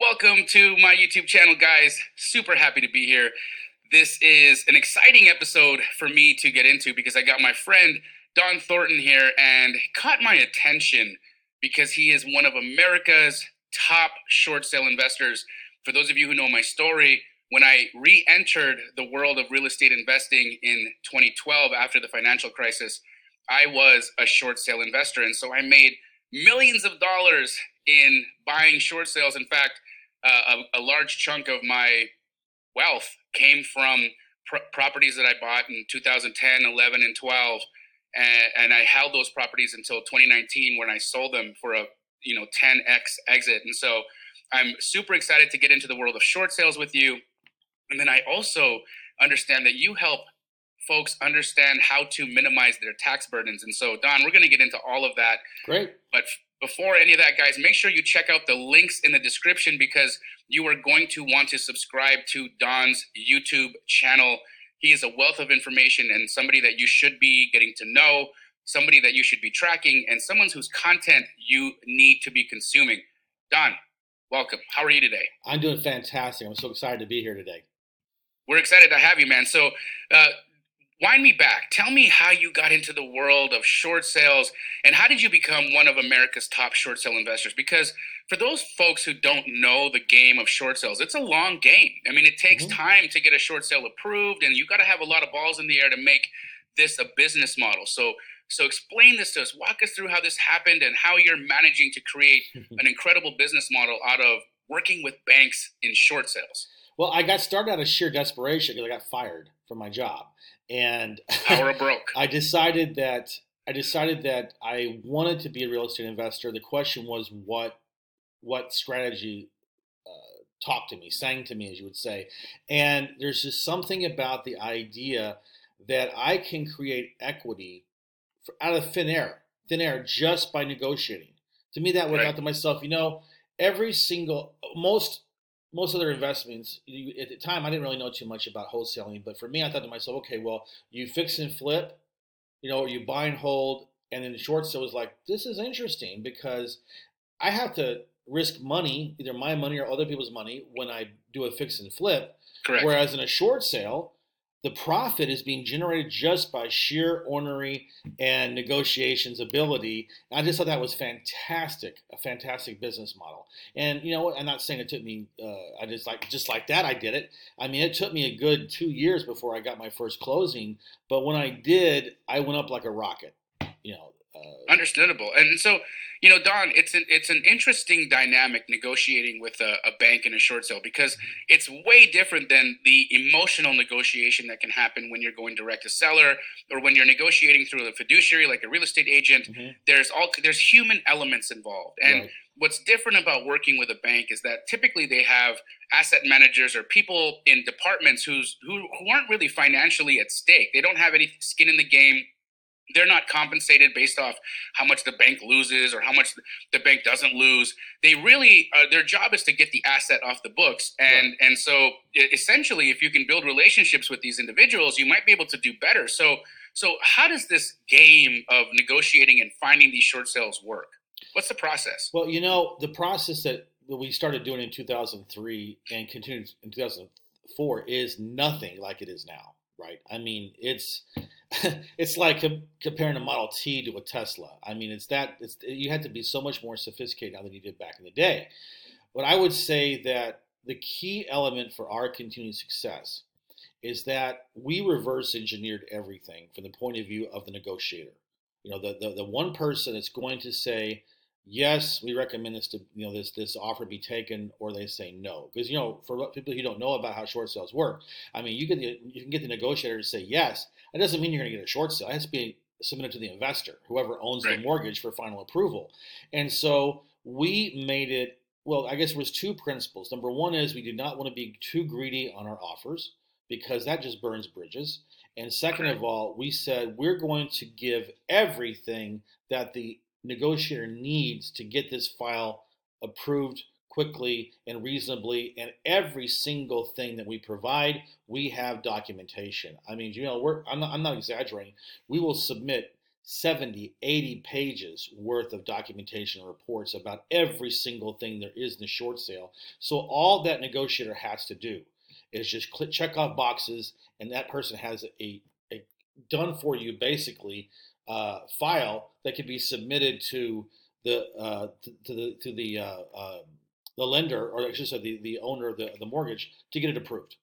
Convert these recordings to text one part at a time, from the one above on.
Welcome to my YouTube channel, guys. Super happy to be here. This is an exciting episode for me to get into because I got my friend Don Thornton here and caught my attention because he is one of America's top short sale investors. For those of you who know my story, when I re entered the world of real estate investing in 2012 after the financial crisis, I was a short sale investor. And so I made millions of dollars in buying short sales. In fact, uh, a, a, large chunk of my wealth came from pr- properties that I bought in 2010, 11, and 12. And, and, I held those properties until 2019 when I sold them for a you know 10x exit. And so I'm super excited to get into the world of short sales with you. And then I also understand that you help folks understand how to minimize their tax burdens. And so, Don, we're going to get into all of that. Great. But before any of that, guys, make sure you check out the links in the description because you are going to want to subscribe to Don's YouTube channel. He is a wealth of information and somebody that you should be getting to know, somebody that you should be tracking, and someone whose content you need to be consuming. Don, welcome. How are you today? I'm doing fantastic. I'm so excited to be here today. We're excited to have you, man. So, uh, wind me back. Tell me how you got into the world of short sales and how did you become one of America's top short sale investors? Because for those folks who don't know the game of short sales, it's a long game. I mean, it takes mm-hmm. time to get a short sale approved and you got to have a lot of balls in the air to make this a business model. So so explain this to us. Walk us through how this happened and how you're managing to create an incredible business model out of working with banks in short sales. Well, I got started out of sheer desperation because I got fired from my job, and broke. I decided that I decided that I wanted to be a real estate investor. The question was what what strategy uh, talked to me, sang to me, as you would say. And there's just something about the idea that I can create equity for, out of thin air, thin air, just by negotiating. To me, that would right. to myself, you know, every single most most other investments at the time i didn't really know too much about wholesaling but for me i thought to myself okay well you fix and flip you know you buy and hold and then the short sale was like this is interesting because i have to risk money either my money or other people's money when i do a fix and flip Correct. whereas in a short sale the profit is being generated just by sheer ornery and negotiations ability. And I just thought that was fantastic, a fantastic business model. And you know, I'm not saying it took me. Uh, I just like just like that. I did it. I mean, it took me a good two years before I got my first closing. But when I did, I went up like a rocket. You know, uh, Understandable. And so, you know, Don, it's an it's an interesting dynamic negotiating with a, a, bank in a short sale because it's way different than the emotional negotiation that can happen when you're going direct to seller or when you're negotiating through a fiduciary like a real estate agent. Mm-hmm. There's all there's human elements involved. And right. what's different about working with a bank is that typically they have asset managers or people in departments who's who, who aren't really financially at stake. They don't have any skin in the game they're not compensated based off how much the bank loses or how much the bank doesn't lose. They really uh, their job is to get the asset off the books, and right. and so essentially, if you can build relationships with these individuals, you might be able to do better. So so how does this game of negotiating and finding these short sales work? What's the process? Well, you know, the process that we started doing in 2003 and continued in 2004 is nothing like it is now, right? I mean, it's it's like comparing a Model T to a Tesla. I mean, it's that it's, you had to be so much more sophisticated now than you did back in the day. But I would say that the key element for our continued success is that we reverse engineered everything from the point of view of the negotiator. You know, the, the, the one person that's going to say, yes, we recommend this to you know this this offer be taken, or they say no. Because you know, for people who don't know about how short sales work, I mean, you get you can get the negotiator to say yes. That doesn't mean you're going to get a short sale. It has to be submitted to the investor, whoever owns right. the mortgage, for final approval. And so we made it. Well, I guess there was two principles. Number one is we did not want to be too greedy on our offers because that just burns bridges. And second of all, we said we're going to give everything that the negotiator needs to get this file approved quickly and reasonably. And every single thing that we provide, we have documentation. I mean, you know, I'm not, I'm not exaggerating. We will submit 70, 80 pages worth of documentation reports about every single thing there is in the short sale. So all that negotiator has to do is just click, check off boxes, and that person has a, a done for you basically uh, file that can be submitted to the uh, to, the to the uh, uh the lender or I should say the, the owner of the, the mortgage to get it approved.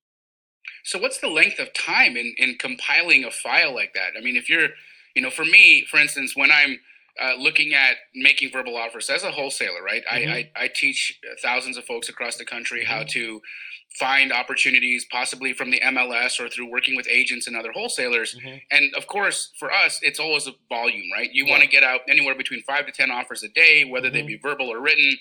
So what's the length of time in, in compiling a file like that? I mean, if you're you know, for me, for instance, when I'm uh, looking at making verbal offers as a wholesaler, right? Mm-hmm. I, I, I, teach thousands of folks across the country mm-hmm. how to find opportunities, possibly from the MLS or through working with agents and other wholesalers. Mm-hmm. And of course, for us, it's always a volume, right? You yeah. want to get out anywhere between five to 10 offers a day, whether they mm-hmm. be verbal or written.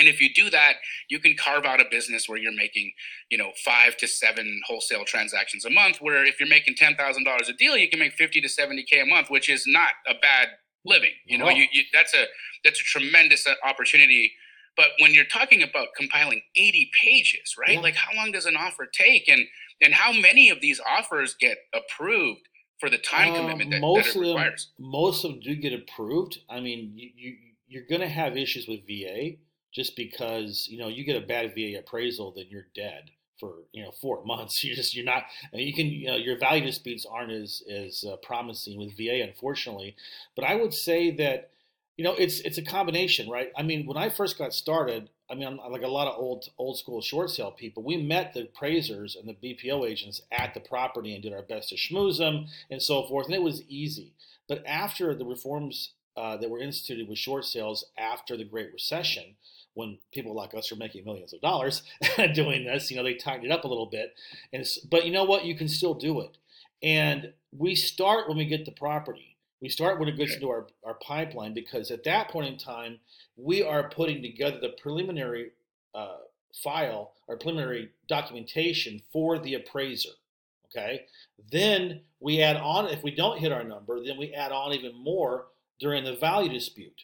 And if you do that, you can carve out a business where you're making, you know, five to seven wholesale transactions a month. Where if you're making ten thousand dollars a deal, you can make fifty to seventy k a month, which is not a bad living. You know, you, you, that's a that's a tremendous uh, opportunity. But when you're talking about compiling 80 pages, right? Yeah. Like how long does an offer take, and and how many of these offers get approved for the time uh, commitment that, most that it requires? Of them, most of them do get approved. I mean, you, you you're going to have issues with VA just because you know you get a bad VA appraisal, then you're dead for you know four months. You just you're not you can you know your value disputes aren't as as uh, promising with VA, unfortunately. But I would say that you know it's it's a combination, right? I mean, when I first got started, I mean, I'm like a lot of old old school short sale people. We met the appraisers and the BPO agents at the property and did our best to schmooze them and so forth, and it was easy. But after the reforms uh, that were instituted with short sales after the Great Recession, when people like us are making millions of dollars doing this, you know, they tightened it up a little bit. And but you know what? You can still do it. And we start when we get the property. We start when it gets into our, our pipeline because at that point in time, we are putting together the preliminary uh, file or preliminary documentation for the appraiser. Okay. Then we add on, if we don't hit our number, then we add on even more during the value dispute.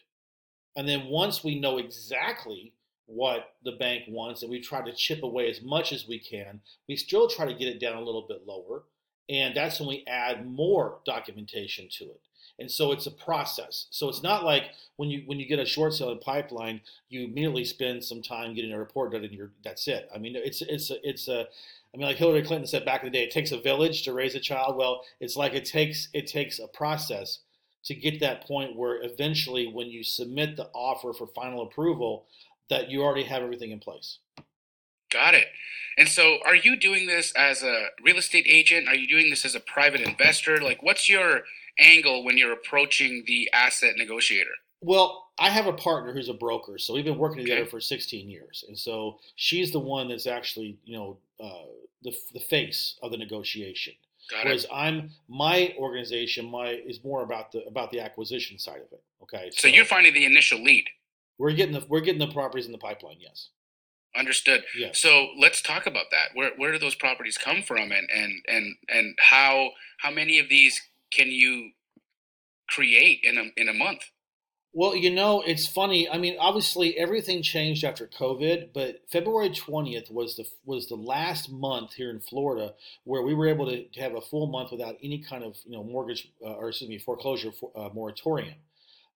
And then once we know exactly what the bank wants and we try to chip away as much as we can, we still try to get it down a little bit lower. And that's when we add more documentation to it. And so it's a process. So it's not like when you when you get a short selling pipeline, you immediately spend some time getting a report done and you're that's it. I mean, it's it's a, it's a I mean, like Hillary Clinton said back in the day, it takes a village to raise a child. Well, it's like it takes it takes a process to get that point where eventually when you submit the offer for final approval that you already have everything in place. Got it. And so are you doing this as a real estate agent? Are you doing this as a private investor? Like what's your angle when you're approaching the asset negotiator? Well i have a partner who's a broker so we've been working together okay. for 16 years and so she's the one that's actually you know uh, the, the face of the negotiation Got Whereas it. I'm my organization, my is more about the about the acquisition side of it. Okay. So, so you're finding the initial lead. We're getting the we're getting the properties in the pipeline. Yes. Understood. Yeah. So let's talk about that. Where where do those properties come from, and and and and how how many of these can you create in a in a month? Well, you know, it's funny. I mean, obviously everything changed after COVID, but February 20th was the was the last month here in Florida where we were able to, to have a full month without any kind of, you know, mortgage uh, or excuse me, foreclosure for, uh, moratorium.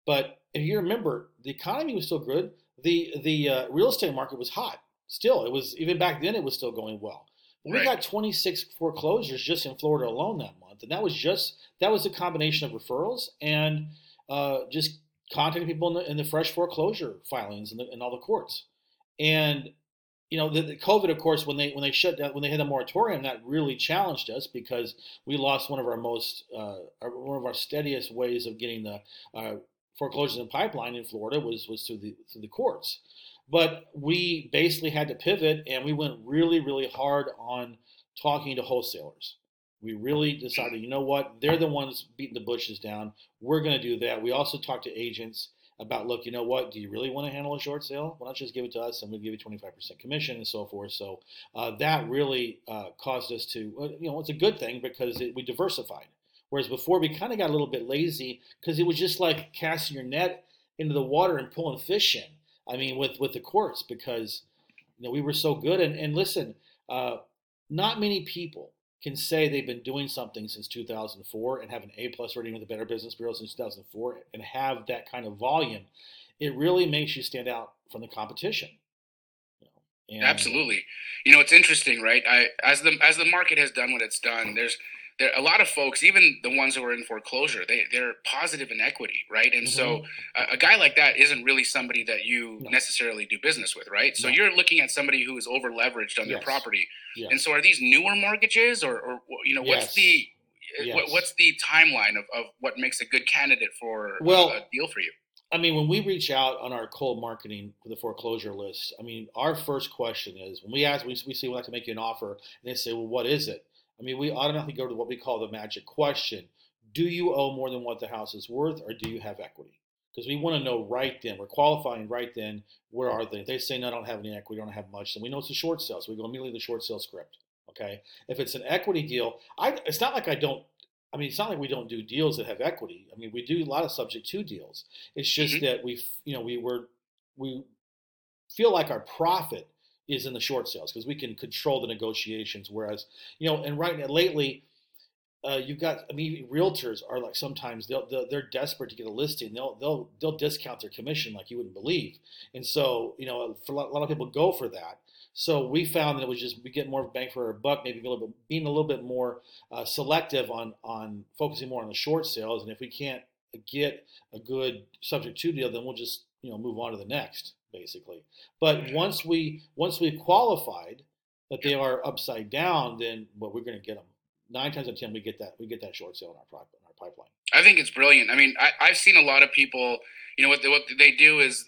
But if you remember, the economy was still good. The the uh, real estate market was hot. Still, it was even back then it was still going well. We right. got 26 foreclosures just in Florida alone that month, and that was just that was a combination of referrals and uh, just contacting people in the, in the fresh foreclosure filings in, the, in all the courts. And you know, the, the, COVID, of course, when they when they shut down, when they had the moratorium, that really challenged us because we lost one of our most, uh, one of our steadiest ways of getting the uh, foreclosures in pipeline in Florida was was through the through the courts. But we basically had to pivot, and we went really, really hard on talking to wholesalers we really decided, you know what, they're the ones beating the bushes down. We're going to do that. We also talked to agents about, look, you know what, do you really want to handle a short sale? Why not just give it to us and we'll give you 25% commission and so forth. So uh, that really uh, caused us to, you know, it's a good thing because it, we diversified. Whereas before we kind of got a little bit lazy because it was just like casting your net into the water and pulling fish in. I mean, with, with the courts because, you know, we were so good. And, and listen, uh, not many people can say they've been doing something since 2004 and have an A plus rating with the Better Business Bureau since 2004 and have that kind of volume, it really makes you stand out from the competition. Absolutely. You know, it's interesting, right? I as the as the market has done what it's done, there's there a lot of folks, even the ones who are in foreclosure, they they're positive in equity, right? And so a, a guy like that isn't really somebody that you Mm-hmm. No. necessarily do business with, right? So No. you're looking at somebody who is over leveraged on their property. Yes. And so are these newer mortgages or, or you know, what's Yes. the uh, Yes. what's the timeline of, of what makes a good candidate for Well, a deal for you? I mean, when we reach out on our cold marketing for the foreclosure list, I mean, our first question is when we ask, we, we say we'd like to make you an offer, and they say, well, what is it? I mean, we automatically go to what we call the magic question Do you owe more than what the house is worth, or do you have equity? Because we want to know right then, we're qualifying right then, where are they? If they say, no, I don't have any equity, I don't have much, then we know it's a short sale. So we go immediately to the short sale script. Okay. If it's an equity deal, I, it's not like I don't I mean, it's not like we don't do deals that have equity. I mean, we do a lot of subject to deals. It's just Mhm. that we, you know, we were, we feel like our profit is in the short sales because we can control the negotiations. Whereas, you know, and right now, lately, uh, you've got, I mean, realtors are like sometimes they'll, they'll they're desperate to get a listing. They'll they'll they'll discount their commission like you wouldn't believe. And so, you know, for a lot, a lot of people go for that. So we found that it was just we get more bang for our buck, maybe a little bit, being a little bit more uh, selective on on focusing more on the short sales. And if we can't get a good subject to deal, then we'll just you know move on to the next, basically. But mm. once we once we've qualified that they are upside down, then well, we're going to get them. Nine times out of ten, we get that we get that short sale in our, in our pipeline. I think it's brilliant. I mean, I, I've seen a lot of people. You know what? They, what they do is,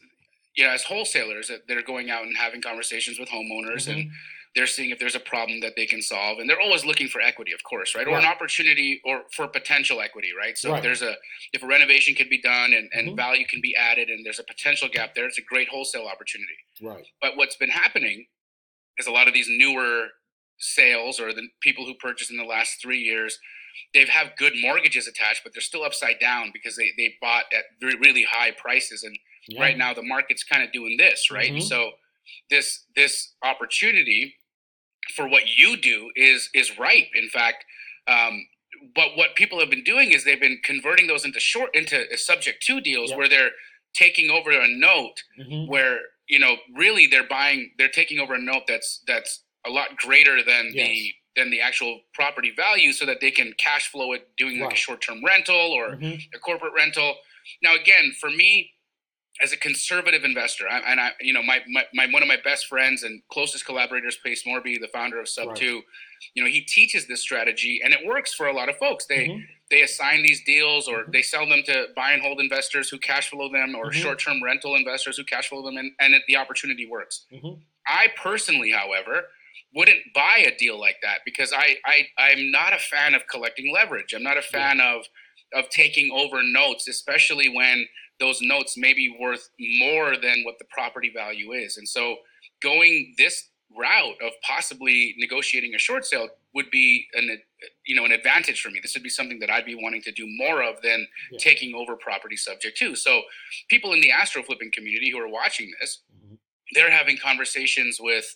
you know, as wholesalers, that they're going out and having conversations with homeowners, and mm-hmm. They're seeing if there's a problem that they can solve, and they're always looking for equity, of course, right, or an opportunity, or for potential equity, right. So Right. if there's a if a renovation can be done and, and Mhm. value can be added, and there's a potential gap there, it's a great wholesale opportunity. Right. But what's been happening is a lot of these newer sales or the people who purchased in the last three years, they have had good mortgages attached, but they're still upside down because they, they bought at re- really high prices. And Yeah. right now the market's kind of doing this, right? Mhm. So this this opportunity for what you do is is ripe. In fact, um, but what people have been doing is they've been converting those into short into subject to deals Yep. where they're taking over a note Mhm. where you know really they're buying they're taking over a note that's that's a lot greater than Yes. the than the actual property value so that they can cash flow it doing like a short-term rental or Mhm. a corporate rental now again for me as a conservative investor I, and i you know my, my, my one of my best friends and closest collaborators pace morby the founder of sub Right. 2 you know he teaches this strategy and it works for a lot of folks they Mhm. they assign these deals or Mhm. they sell them to buy and hold investors who cash flow them or Mhm. short-term rental investors who cash flow them and, and it, the opportunity works Mhm. i personally however wouldn't buy a deal like that because I, I i'm not a fan of collecting leverage i'm not a fan of of taking over notes especially when those notes may be worth more than what the property value is and so going this route of possibly negotiating a short sale would be an you know an advantage for me this would be something that i'd be wanting to do more of than Yeah. taking over property subject to so people in the AstroFlipping community who are watching this Mhm. they're having conversations with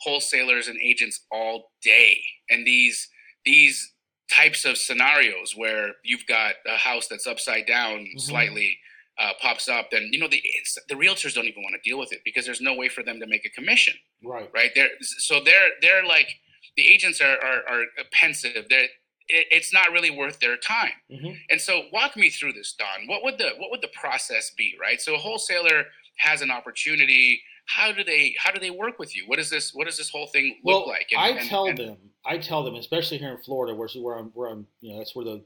wholesalers and agents all day and these these types of scenarios where you've got a house that's upside down Mhm. slightly uh, pops up then you know the it's, the realtors don't even want to deal with it because there's no way for them to make a commission Right. right? They're so they're they're like the agents are are, are pensive. They're it, it's not really worth their time. Mhm. and so walk me through this don. What would the what would the process be right? So a wholesaler has an opportunity. How do they how do they work with you? What is this what does this whole thing look Well, like? I tell them, I tell them, especially here in Florida, where where I'm, where I'm, you know, that's where the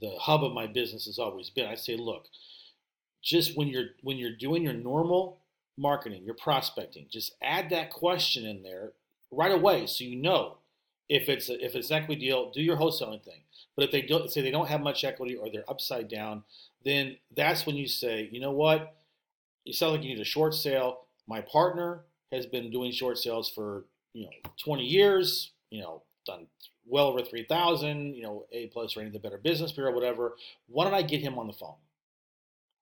the hub of my business has always been. I say, look, just when you're when you're doing your normal marketing, your prospecting, just add that question in there right away, so you know if it's a, if it's an equity deal, do your wholesaling thing. But if they don't say they don't have much equity or they're upside down, then that's when you say, you know what, you sound like you need a short sale. My partner has been doing short sales for you know 20 years. You know, done well over 3,000. You know, A plus rating, the Better Business Bureau, whatever. Why don't I get him on the phone?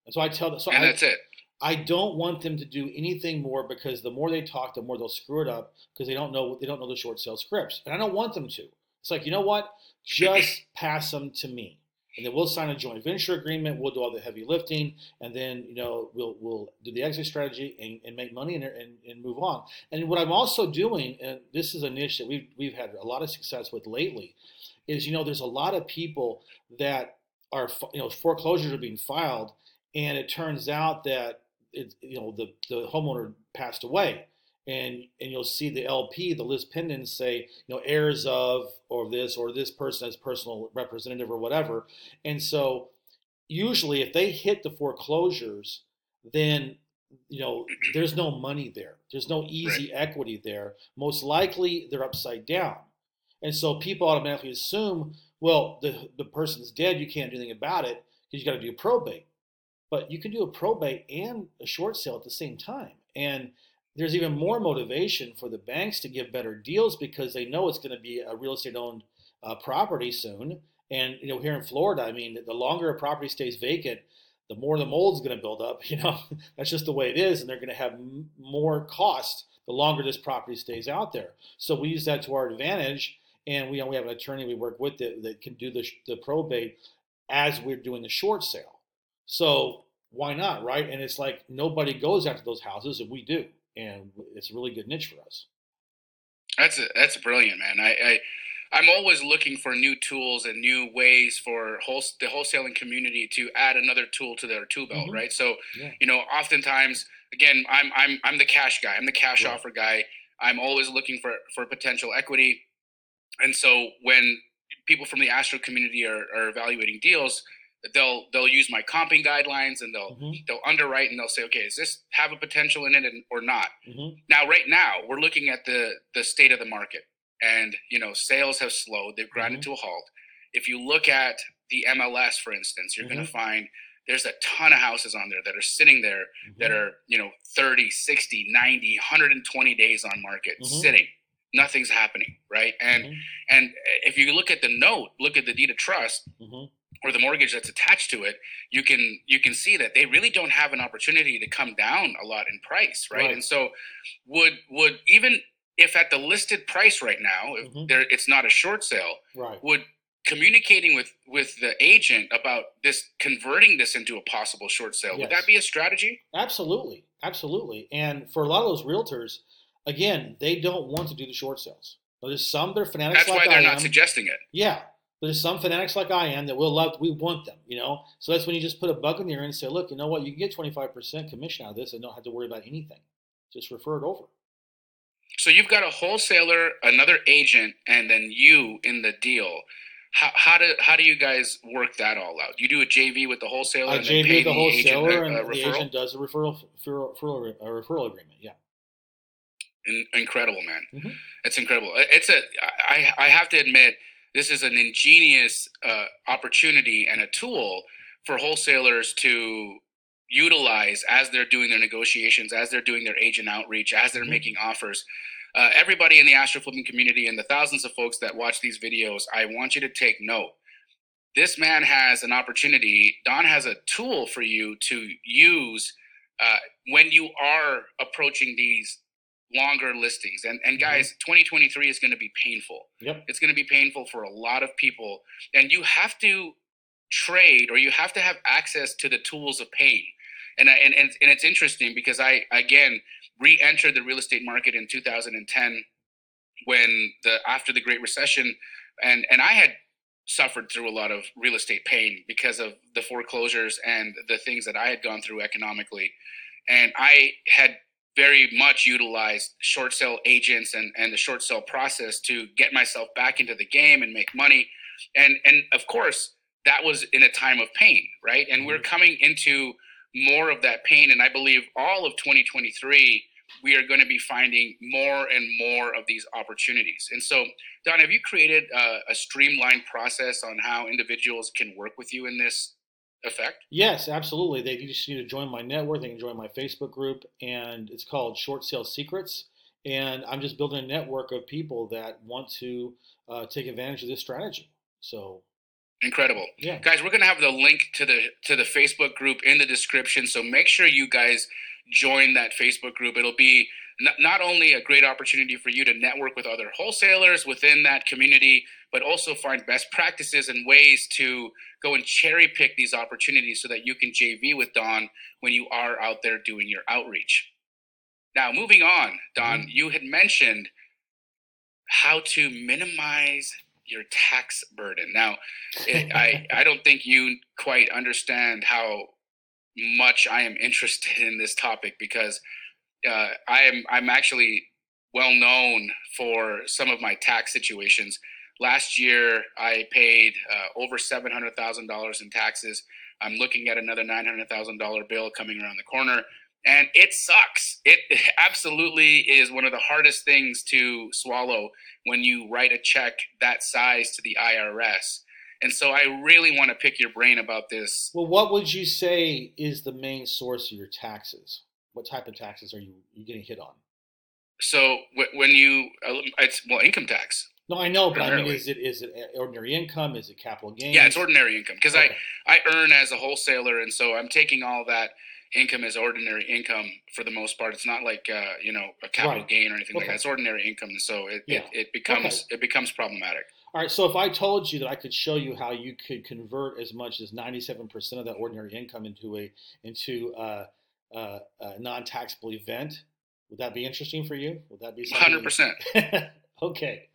And so I tell them. So and I, that's it I don't want them to do anything more because the more they talk, the more they'll screw it up because they don't know they don't know the short sale scripts, and I don't want them to. It's like, you know what? Just pass them to me. And then we'll sign a joint venture agreement. We'll do all the heavy lifting, and then you know we'll we'll do the exit strategy and, and make money and, and, and move on. And what I'm also doing, and this is a niche that we've we've had a lot of success with lately, is you know there's a lot of people that are you know foreclosures are being filed, and it turns out that it, you know the the homeowner passed away and and you'll see the LP, the lis pendens say, you know, heirs of or this or this person as personal representative or whatever. And so usually if they hit the foreclosures, then you know there's no money there. There's no easy right. equity there. Most likely they're upside down. And so people automatically assume, well, the the person's dead, you can't do anything about it because you got to do probate. But you can do a probate and a short sale at the same time. And there's even more motivation for the banks to give better deals because they know it's going to be a real estate owned uh, property soon. And you know, here in Florida, I mean, the longer a property stays vacant, the more the mold's going to build up. You know, that's just the way it is, and they're going to have m- more cost the longer this property stays out there. So we use that to our advantage, and we we have an attorney we work with that, that can do the, the probate as we're doing the short sale. So why not, right? And it's like nobody goes after those houses, and we do and it's a really good niche for us. That's a, that's brilliant, man. I, I I'm always looking for new tools and new ways for whole, the wholesaling community to add another tool to their tool belt, mm-hmm. right? So, yeah. you know, oftentimes, again, I'm I'm I'm the cash guy. I'm the cash right. offer guy. I'm always looking for for potential equity, and so when people from the Astro community are, are evaluating deals, they'll they'll use my comping guidelines and they'll mm-hmm. they'll underwrite and they'll say okay does this have a potential in it or not mm-hmm. now right now we're looking at the the state of the market and you know sales have slowed they've grinded mm-hmm. to a halt if you look at the mls for instance you're going to mm-hmm. find there's a ton of houses on there that are sitting there that mm-hmm. are you know 30 60 90 120 days on market mm-hmm. sitting nothing's happening right and and if you look at the note look at the deed of trust or the mortgage that's attached to it, you can you can see that they really don't have an opportunity to come down a lot in price, right? right. And so, would would even if at the listed price right now, mm-hmm. there it's not a short sale, right. would communicating with with the agent about this converting this into a possible short sale yes. would that be a strategy absolutely absolutely and for a lot of those realtors again they don't want to do the short sales there's some they're fanatics that's like why they're I not am. suggesting it yeah there's some fanatics like I am that will love, we want them, you know? So that's when you just put a bug in the ear and say, look, you know what? You can get 25% commission out of this and don't have to worry about anything. Just refer it over. So you've got a wholesaler, another agent, and then you in the deal. How, how do how do you guys work that all out? You do a JV with the wholesaler. And JV with the wholesaler, agent, uh, and the agent does a referral referral, referral, a referral agreement. Yeah. In, incredible, man. Mm-hmm. It's incredible. It's a. I I have to admit this is an ingenious uh, opportunity and a tool for wholesalers to utilize as they're doing their negotiations, as they're doing their agent outreach, as they're mm-hmm. making offers. Uh, everybody in the AstroFlipping community and the thousands of folks that watch these videos, I want you to take note. This man has an opportunity. Don has a tool for you to use uh, when you are approaching these longer listings. And and mm-hmm. guys, 2023 is going to be painful. Yep. It's going to be painful for a lot of people. And you have to trade or you have to have access to the tools of pain. And I, and, and and it's interesting because I again re-entered the real estate market in 2010 when the after the Great Recession and and I had suffered through a lot of real estate pain because of the foreclosures and the things that I had gone through economically. And I had very much utilized short sale agents and, and the short sale process to get myself back into the game and make money. And and of course, that was in a time of pain, right? And we're mm-hmm. coming into more of that pain. And I believe all of 2023, we are going to be finding more and more of these opportunities. And so, Don, have you created a, a streamlined process on how individuals can work with you in this effect? Yes, absolutely. They just need to join my network. They can join my Facebook group, and it's called Short Sale Secrets. And I'm just building a network of people that want to uh, take advantage of this strategy. So incredible yeah guys we're going to have the link to the to the facebook group in the description so make sure you guys join that facebook group it'll be not only a great opportunity for you to network with other wholesalers within that community but also find best practices and ways to go and cherry pick these opportunities so that you can JV with Don when you are out there doing your outreach. Now, moving on, Don, mm-hmm. you had mentioned how to minimize your tax burden. Now, it, I I don't think you quite understand how much I am interested in this topic because uh, I am I'm actually well known for some of my tax situations. Last year, I paid uh, over seven hundred thousand dollars in taxes. I'm looking at another nine hundred thousand dollar bill coming around the corner, and it sucks. It absolutely is one of the hardest things to swallow when you write a check that size to the IRS. And so I really want to pick your brain about this. Well, what would you say is the main source of your taxes? What type of taxes are you, you getting hit on? So when you, uh, it's well, income tax. No, I know, but I mean, is it is it ordinary income? Is it capital gain? Yeah, it's ordinary income because okay. I I earn as a wholesaler, and so I'm taking all that income as ordinary income for the most part. It's not like uh, you know a capital right. gain or anything okay. like that. It's ordinary income, and so it yeah. it, it, becomes okay. it becomes problematic. All right. So if I told you that I could show you how you could convert as much as 97% of that ordinary income into a into a, a, a non-taxable event, would that be interesting for you? Would that be hundred percent? Okay.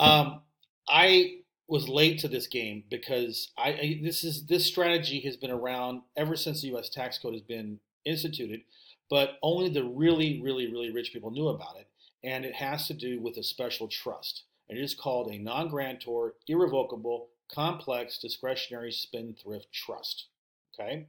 Um, I was late to this game because I, I, this is this strategy has been around ever since the U.S. tax code has been instituted, but only the really, really, really rich people knew about it, and it has to do with a special trust. And it is called a non-grantor, irrevocable, complex, discretionary spendthrift trust. Okay,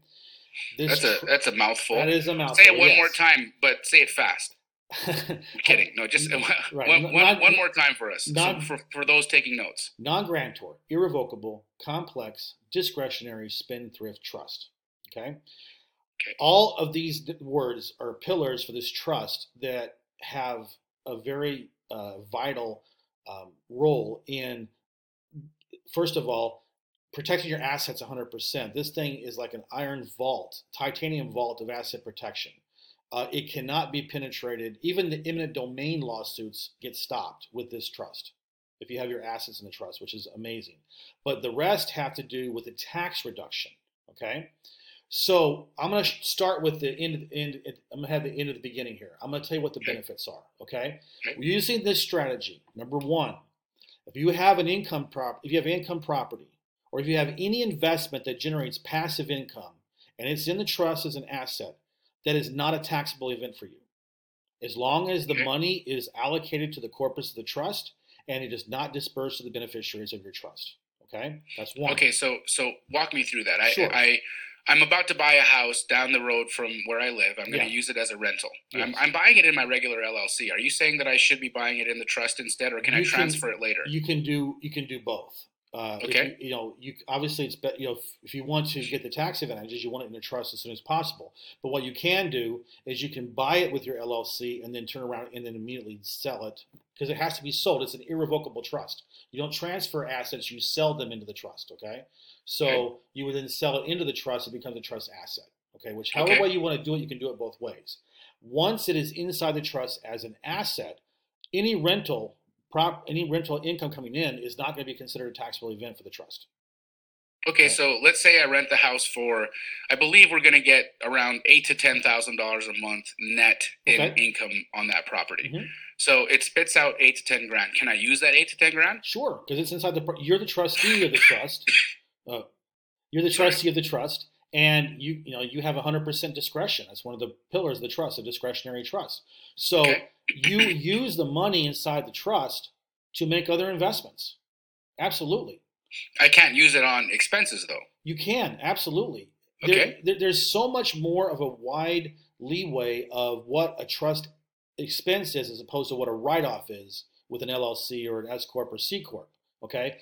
this that's a that's a mouthful. That is a mouthful. Say it one yes. more time, but say it fast. Kidding. No, just right. one, non, one, more time for us. Non, so for, for those taking notes. Non-grantor, irrevocable, complex, discretionary spendthrift trust. Okay? okay. All of these words are pillars for this trust that have a very uh, vital um, role in, first of all, protecting your assets 100%. This thing is like an iron vault, titanium vault of asset protection. Uh, it cannot be penetrated. Even the eminent domain lawsuits get stopped with this trust if you have your assets in the trust, which is amazing. But the rest have to do with the tax reduction. Okay. So I'm going to start with the end, end. I'm going to have the end of the beginning here. I'm going to tell you what the benefits are. Okay. Using this strategy, number one, if you have an income prop, if you have income property, or if you have any investment that generates passive income and it's in the trust as an asset, that is not a taxable event for you. As long as the money is allocated to the corpus of the trust and it is not dispersed to the beneficiaries of your trust. Okay, that's one. Okay, so so walk me through that. I sure. I I'm about to buy a house down the road from where I live. I'm going to use it as a rental. Yes. I'm, I'm, buying it in my regular LLC. Are you saying that I should be buying it in the trust instead, or can you I transfer can, it later? You can do you can do both. Uh, okay. You, you, know, you obviously it's you know if, if, you want to get the tax advantages, you want it in a trust as soon as possible. But what you can do is you can buy it with your LLC and then turn around and then immediately sell it because it has to be sold. It's an irrevocable trust. You don't transfer assets; you sell them into the trust. Okay. So okay. you would then sell it into the trust; it becomes a trust asset. Okay. Which, however okay. way you want to do it, you can do it both ways. Once it is inside the trust as an asset, any rental prop any rental income coming in is not going to be considered a taxable event for the trust. Okay, so let's say I rent the house for, I believe we're going to get around eight to ten thousand dollars a month net in okay. income on that property. Mm-hmm. So it spits out eight to ten grand. Can I use that eight to ten grand? Sure, because it's inside the. You're the trustee of the trust. Uh, you're the trustee of the trust, and you you know you have 100% discretion. That's one of the pillars of the trust, a discretionary trust. So okay. You use the money inside the trust to make other investments. Absolutely. I can't use it on expenses though. You can absolutely. Okay. There, there, there's so much more of a wide leeway of what a trust expense is as opposed to what a write-off is with an LLC or an S corp or C corp. Okay. okay.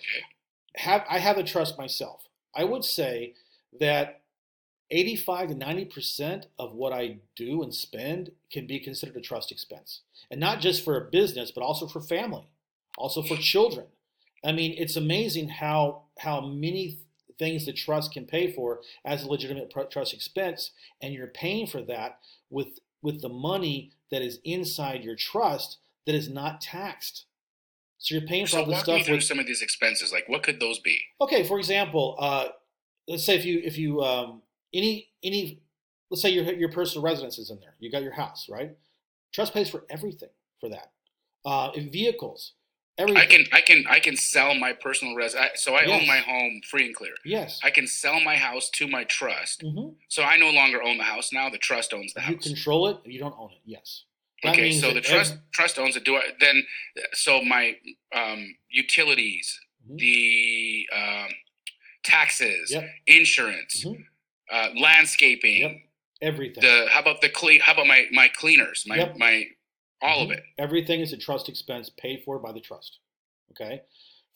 Have I have a trust myself? I would say that 85 to 90% of what I do and spend can be considered a trust expense. And not just for a business, but also for family, also for children. I mean, it's amazing how how many things the trust can pay for as a legitimate trust expense, and you're paying for that with with the money that is inside your trust that is not taxed. So you're paying for So all me stuff through with some of these expenses. Like, what could those be? Okay, for example, uh, let's say if you if you um, any any let's say your your personal residence is in there, you got your house, right? Trust pays for everything for that. Uh, vehicles, everything. I can, I can, I can sell my personal res. I, so I Yes. own my home free and clear. yes. I can sell my house to my trust. hmm So I no longer own the house now. The trust owns the You house. You control it. You don't own it. Yes. That okay, so the trust ev- trust owns it. Do I then? So my um, utilities, Mhm. the um, taxes, Yep. insurance, Mhm. Uh, landscaping. Yep. everything. The how about the clean? How about my my cleaners? My Yep. my all Mhm. of it. Everything is a trust expense paid for by the trust. Okay.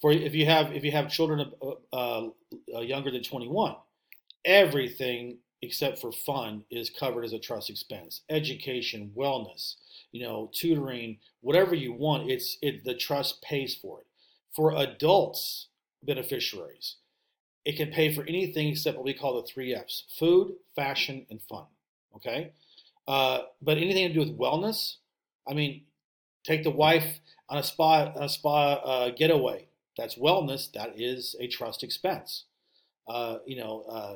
For if you have if you have children uh, uh, uh, younger than 21, everything except for fun is covered as a trust expense. Education, wellness, you know, tutoring, whatever you want, it's it the trust pays for it. For adults beneficiaries, it can pay for anything except what we call the three F's: food, fashion, and fun. Okay. Uh, but anything to do with wellness, I mean, take the wife on a spa on a spa uh, getaway. That's wellness. That is a trust expense. Uh, you know, uh,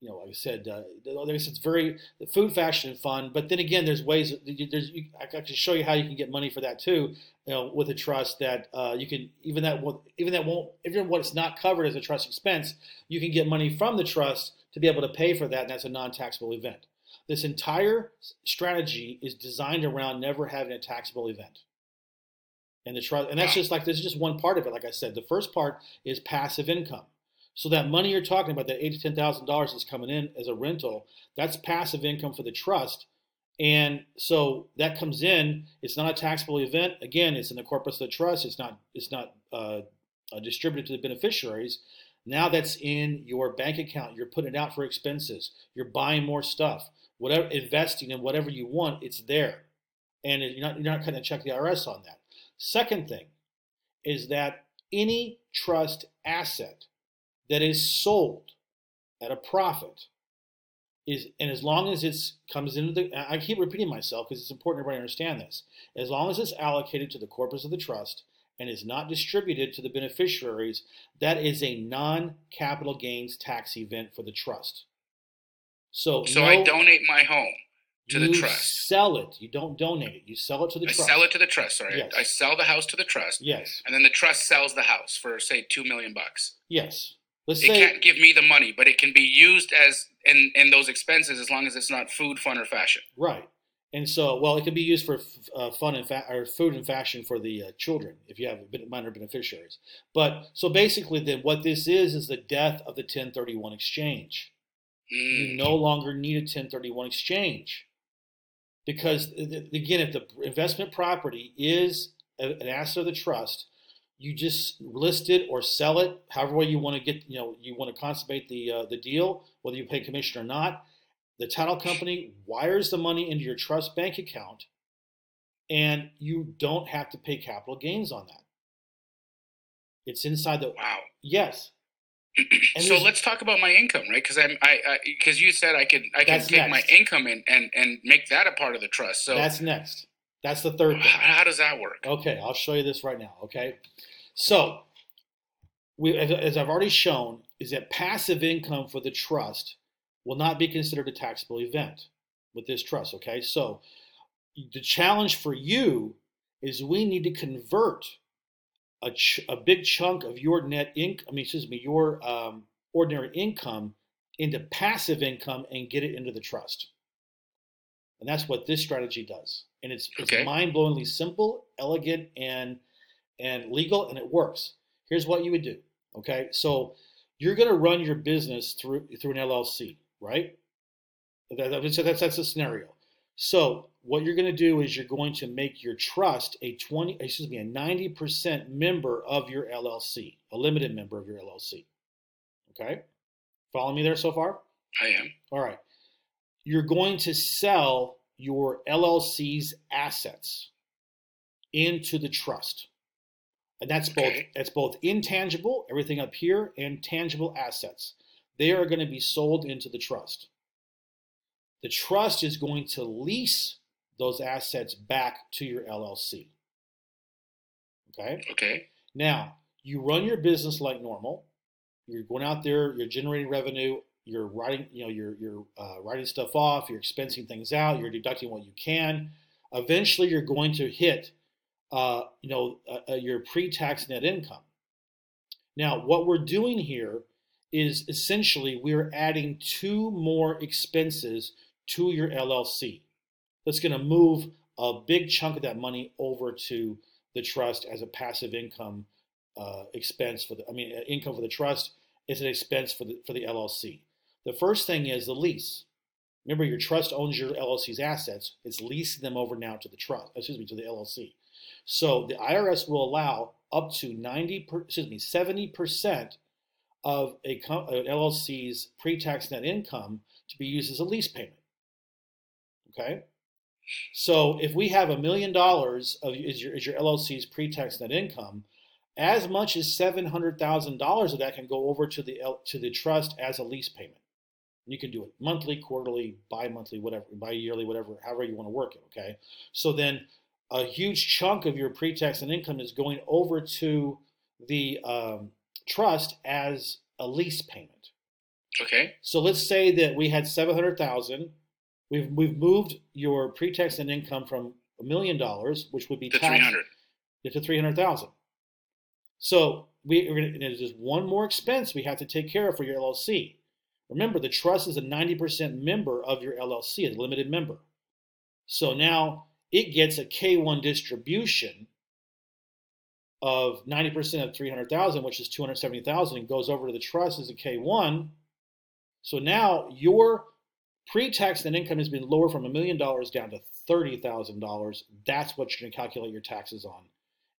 you know, like I said, uh, it's very food, fashion, and fun. But then again, there's ways. There's you, I can show you how you can get money for that too. You know, with a trust that uh, you can even that even that won't even what's not covered as a trust expense, you can get money from the trust to be able to pay for that, and that's a non-taxable event. This entire strategy is designed around never having a taxable event. And the trust, and that's just like this is just one part of it. Like I said, the first part is passive income. So that money you're talking about, that eight to ten thousand dollars that's coming in as a rental, that's passive income for the trust. And so that comes in. It's not a taxable event. Again, it's in the corpus of the trust. It's not. It's not uh, uh, distributed to the beneficiaries. Now that's in your bank account. You're putting it out for expenses. You're buying more stuff. Whatever investing in whatever you want, it's there, and you're not you're not going to check the IRS on that. Second thing is that any trust asset that is sold at a profit is, and as long as it's comes into the, I keep repeating myself because it's important everybody understand this. As long as it's allocated to the corpus of the trust and is not distributed to the beneficiaries, that is a non-capital gains tax event for the trust. So, So no, I donate my home to the trust. Sell it. You don't donate it. You sell it to the I trust. sell it to the trust. Sorry, Yes. I sell the house to the trust, Yes. and then the trust sells the house for say two million bucks. Yes. Let's It say can't give me the money, but it can be used as in in those expenses as long as it's not food, fun, or fashion. Right. And so, well, it can be used for f- uh, fun and fa- or food and fashion for the uh, children if you have minor beneficiaries. But so basically, then what this is is the death of the 1031 exchange. You Mm. no longer need a 1031 exchange because uh, again, if the investment property is an asset of the trust, you just list it or sell it, however way you want to get. You know, you want to consummate the uh, the deal, whether you pay commission or not the title company wires the money into your trust bank account and you don't have to pay capital gains on that it's inside the Wow. yes And so let's talk about my income, right? Because I'm I because you said I could I can take my income and and and make that a part of the trust. So that's next that's the third how, thing how does that work? okay i'll show you this right now okay so we as, as i've already shown is that passive income for the trust will not be considered a taxable event with this trust okay so the challenge for you is we need to convert a, ch- a big chunk of your net income, I mean, excuse me, your um, ordinary income into passive income and get it into the trust. And that's what this strategy does. And it's, it's Okay. mind-blowingly simple, elegant, and and legal, and it works. Here's what you would do. Okay, so you're going to run your business through through an LLC, right? That- that's that's a scenario. So what you're going to do is you're going to make your trust a 20, excuse me, a 90% member of your LLC, a limited member of your LLC. Okay, follow me there so far. I am. All right. You're going to sell your LLC's assets into the trust. And that's both that's both intangible, everything up here, and tangible assets. They are going to be sold into the trust. The trust is going to lease those assets back to your LLC. Okay. Okay. Now, you run your business like normal. You're going out there, you're generating revenue, you're writing, you know, you're you're uh, writing stuff off, you're expensing things out, you're deducting what you can. Eventually, you're going to hit, uh, you know, uh, uh, your pre-tax net income. Now, what we're doing here is essentially we're adding two more expenses to your LLC. That's going to move a big chunk of that money over to the trust as a passive income uh, expense for the, I mean, uh, income for the trust is an expense for the for the LLC. The first thing is the lease. Remember, your trust owns your LLC's assets. It's leasing them over now to the trust, excuse me, to the LLC. So the IRS will allow up to 90, per, excuse me, 70% of a an LLC's pre-tax net income to be used as a lease payment. Okay. So if we have a million dollars of is your, is your LLC's pre-tax net income, as much as seven hundred thousand dollars of that can go over to the to the trust as a lease payment. You can do it monthly, quarterly, bi-monthly, whatever, bi-yearly, whatever, however you want to work it. Okay. So then a huge chunk of your pre-tax and income is going over to the um, trust as a lease payment. Okay. So let's say that we had seven hundred thousand. We've we've moved your pre-tax and income from a million dollars, which would be To three hundred. to three hundred thousand. So we, we're gonna, there's just one more expense we have to take care of for your LLC. Remember, the trust is a 90% member of your LLC, a limited member. So now it gets a K1 distribution of 90% of 300,000, which is 270,000, and goes over to the trust as a K1. So now your pre-tax net income has been lowered from a million dollars down to $30,000. That's what you're going to calculate your taxes on.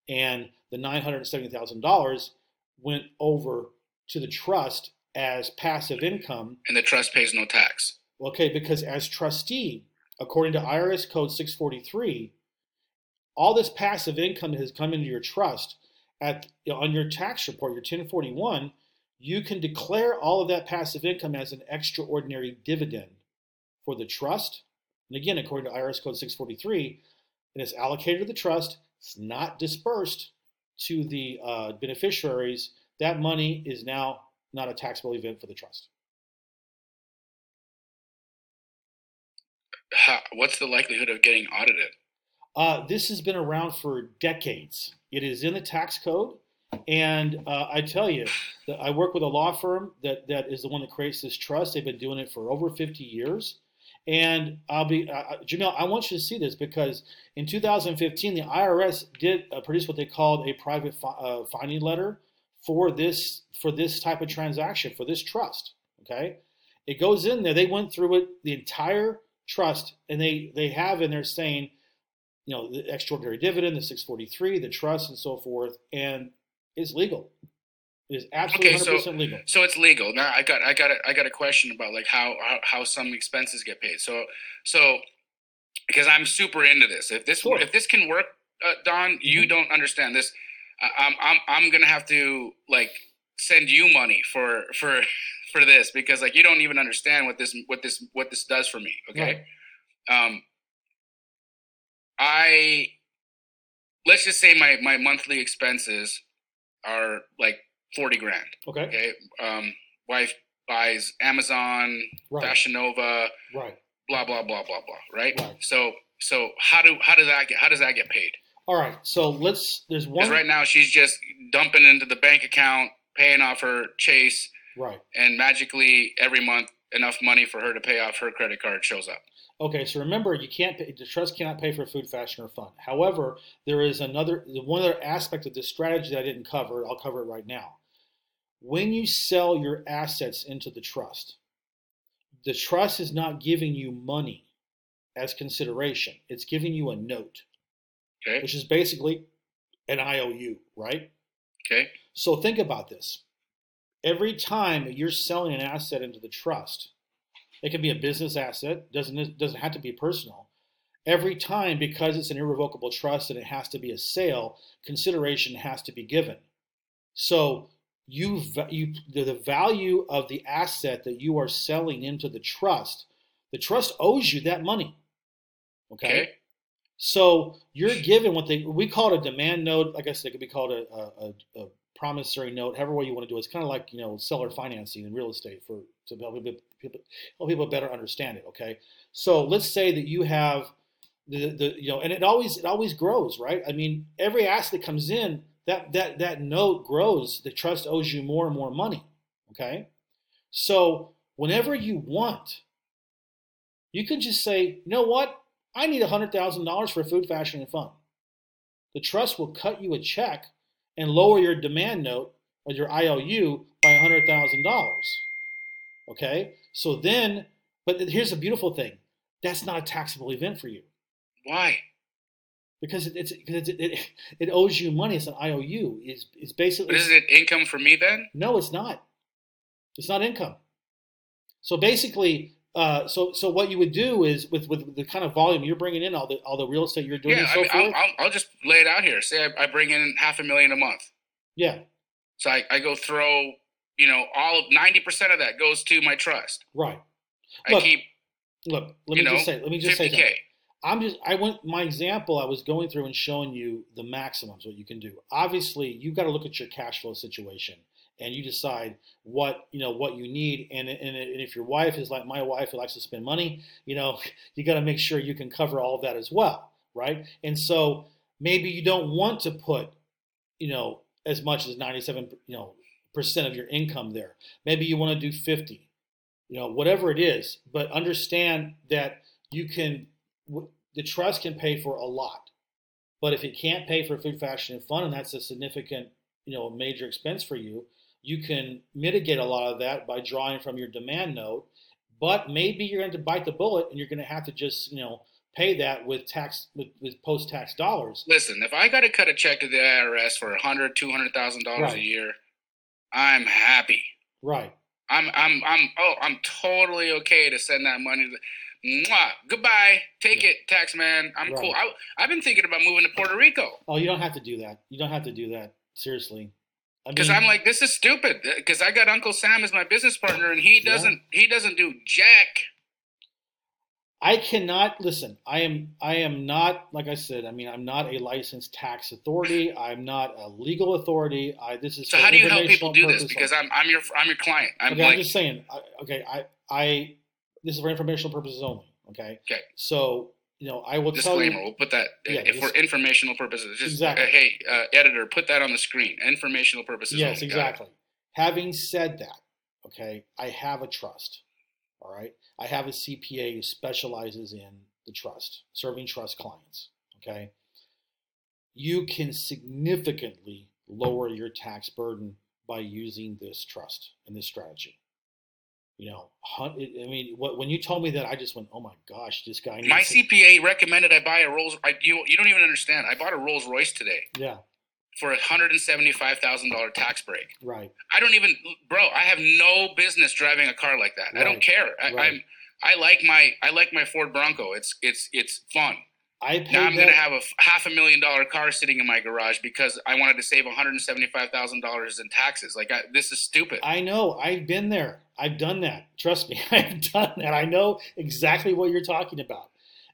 And the $970,000 went over to the trust as passive income And the trust pays no tax. Okay, because as trustee, according to IRS Code 643, all this passive income that has come into your trust at on your tax report, your 1041, you can declare all of that passive income as an extraordinary dividend for the trust. And again, according to IRS Code 643, it is allocated to the trust. It's not dispersed to the uh, beneficiaries. That money is now not a taxable event for the trust. How, what's the likelihood of getting audited? Uh, this has been around for decades. It is in the tax code, and uh, I tell you, that I work with a law firm that, that is the one that creates this trust. They've been doing it for over 50 years, and I'll be uh, Jamil. I want you to see this because in 2015, the IRS did uh, produce what they called a private fi- uh, finding letter for this for this type of transaction for this trust. Okay, it goes in there. They went through it the entire trust, and they they have in there saying you know, the extraordinary dividend, the 643, the trust, and so forth, and it's legal. It is absolutely Okay, so- 100% legal. So it's legal. Now I got I got a, I got a question about like how, how how some expenses get paid. So so because I'm super into this. If this Sure. if this can work, uh, Don, you Mhm. don't understand this. I'm I'm I'm gonna have to like send you money for for for this because like you don't even understand what this what this what this does for me. Okay. Um. I let's just say my my monthly expenses are like forty grand. Okay, Okay. Um, wife buys Amazon, right, Fashion Nova, right. blah blah blah blah blah. Right. Right. So so how do how does that get how does that get paid? All right, so let's, there's one, right now she's just dumping into the bank account, paying off her Chase, right. and magically every month enough money for her to pay off her credit card shows up. Okay, so remember, you can't pay, the trust cannot pay for food, fashion, or fun. However, there is another, one other aspect of this strategy that I didn't cover. I'll cover it right now. When you sell your assets into the trust, the trust is not giving you money as consideration. It's giving you a note, Okay. which is basically an IOU, right? Okay. So think about this. Every time that you're selling an asset into the trust, it can be a business asset, doesn't it doesn't have to be personal. Every time, because it's an irrevocable trust and it has to be a sale, consideration has to be given. So you you the, the value of the asset that you are selling into the trust, the trust owes you that money. Okay. Okay. So you're given what they we call it a demand note. Like I said, it could be called a, a, a promissory note, however way you want to do it. It's kind of like you know seller financing in real estate for to help people help people better understand it. Okay, so let's say that you have the, the you know, and it always it always grows, right? I mean, every asset that comes in, that that that note grows. The trust owes you more and more money. Okay, so whenever you want, you can just say, you know what, I need hundred thousand dollars for food, fashion, and fun. The trust will cut you a check and lower your demand note or your IOU by hundred thousand dollars. Okay, so then, but here's the beautiful thing: that's not a taxable event for you. Why? Because it, it's because it, it, it owes you money. It's an IOU. It's, it's basically. But isn't it income for me then? No, it's not. It's not income. So basically, uh, so so what you would do is with with the kind of volume you're bringing in, all the all the real estate you're doing, yeah, so I mean, I'll, I'll, just lay it out here. Say I, I bring in half a million a month. yeah, So I, I go throw, you know, all ninety percent of that goes to my trust. right. I Look, keep Look, let me know just say. Let me just say. fifty Something. k. I'm just I went my example I was going through and showing you the maximums what you can do. Obviously, you've got to look at your cash flow situation and you decide what you know what you need and and, and if your wife is like my wife who likes to spend money, you know, you got to make sure you can cover all of that as well, right? And so maybe you don't want to put, you know, as much as 97, you know, percent of your income there. Maybe you want to do 50. You know, whatever it is, but understand that you can the trust can pay for a lot, but if it can't pay for food, fashion, and fun, and that's a significant, you know, major expense for you, you can mitigate a lot of that by drawing from your demand note. But maybe you're going to bite the bullet, and you're going to have to just, you know, pay that with tax with, with post tax dollars. Listen, if I got to cut a check to the IRS for a hundred, two hundred thousand dollars a year, I'm happy. Right. I'm I'm I'm oh I'm totally okay to send that money. To, mwah, goodbye. Take Yeah. it, tax man. I'm Right. cool. I, I've been thinking about moving to Puerto Rico Oh, you don't have to do that. You don't have to do that. Seriously. I because mean, I'm like, this is stupid. Because I got Uncle Sam as my business partner, and he doesn't he doesn't do jack. I cannot listen. I am I am not like I said. I mean, I'm not a licensed tax authority. I'm not a legal authority. I this is So how do you help people do this? Because only. I'm I'm your I'm your client. I'm okay, like I'm just saying. I, okay, I I this is for informational purposes only. Okay. Okay. So you know, I will tell disclaimer. you. We'll put that Yeah, if for informational purposes. Just Exactly. uh, hey, uh, editor, put that on the screen. Informational purposes. Yes, only. Exactly. Having said that, okay, I have a trust. All right, I have a CPA who specializes in the trust, serving trust clients. Okay, you can significantly lower your tax burden by using this trust and this strategy. You know, hun- I mean, what, when you told me that, I just went, "Oh my gosh, this guy." My to-" CPA recommended I buy a Rolls. I, you you don't even understand. I bought a Rolls Royce today Yeah, for a hundred and seventy five thousand dollar tax break. right. I don't even, bro. I have no business driving a car like that. I don't care. I, Right. I'm. I like my I like my Ford Bronco. It's it's it's fun. I Now I'm that. gonna have a f- half a million dollar car sitting in my garage because I wanted to save one hundred and seventy five thousand dollars in taxes. Like I, this is stupid. I know. I've been there. I've done that. Trust me, I've done that. I know exactly what you're talking about.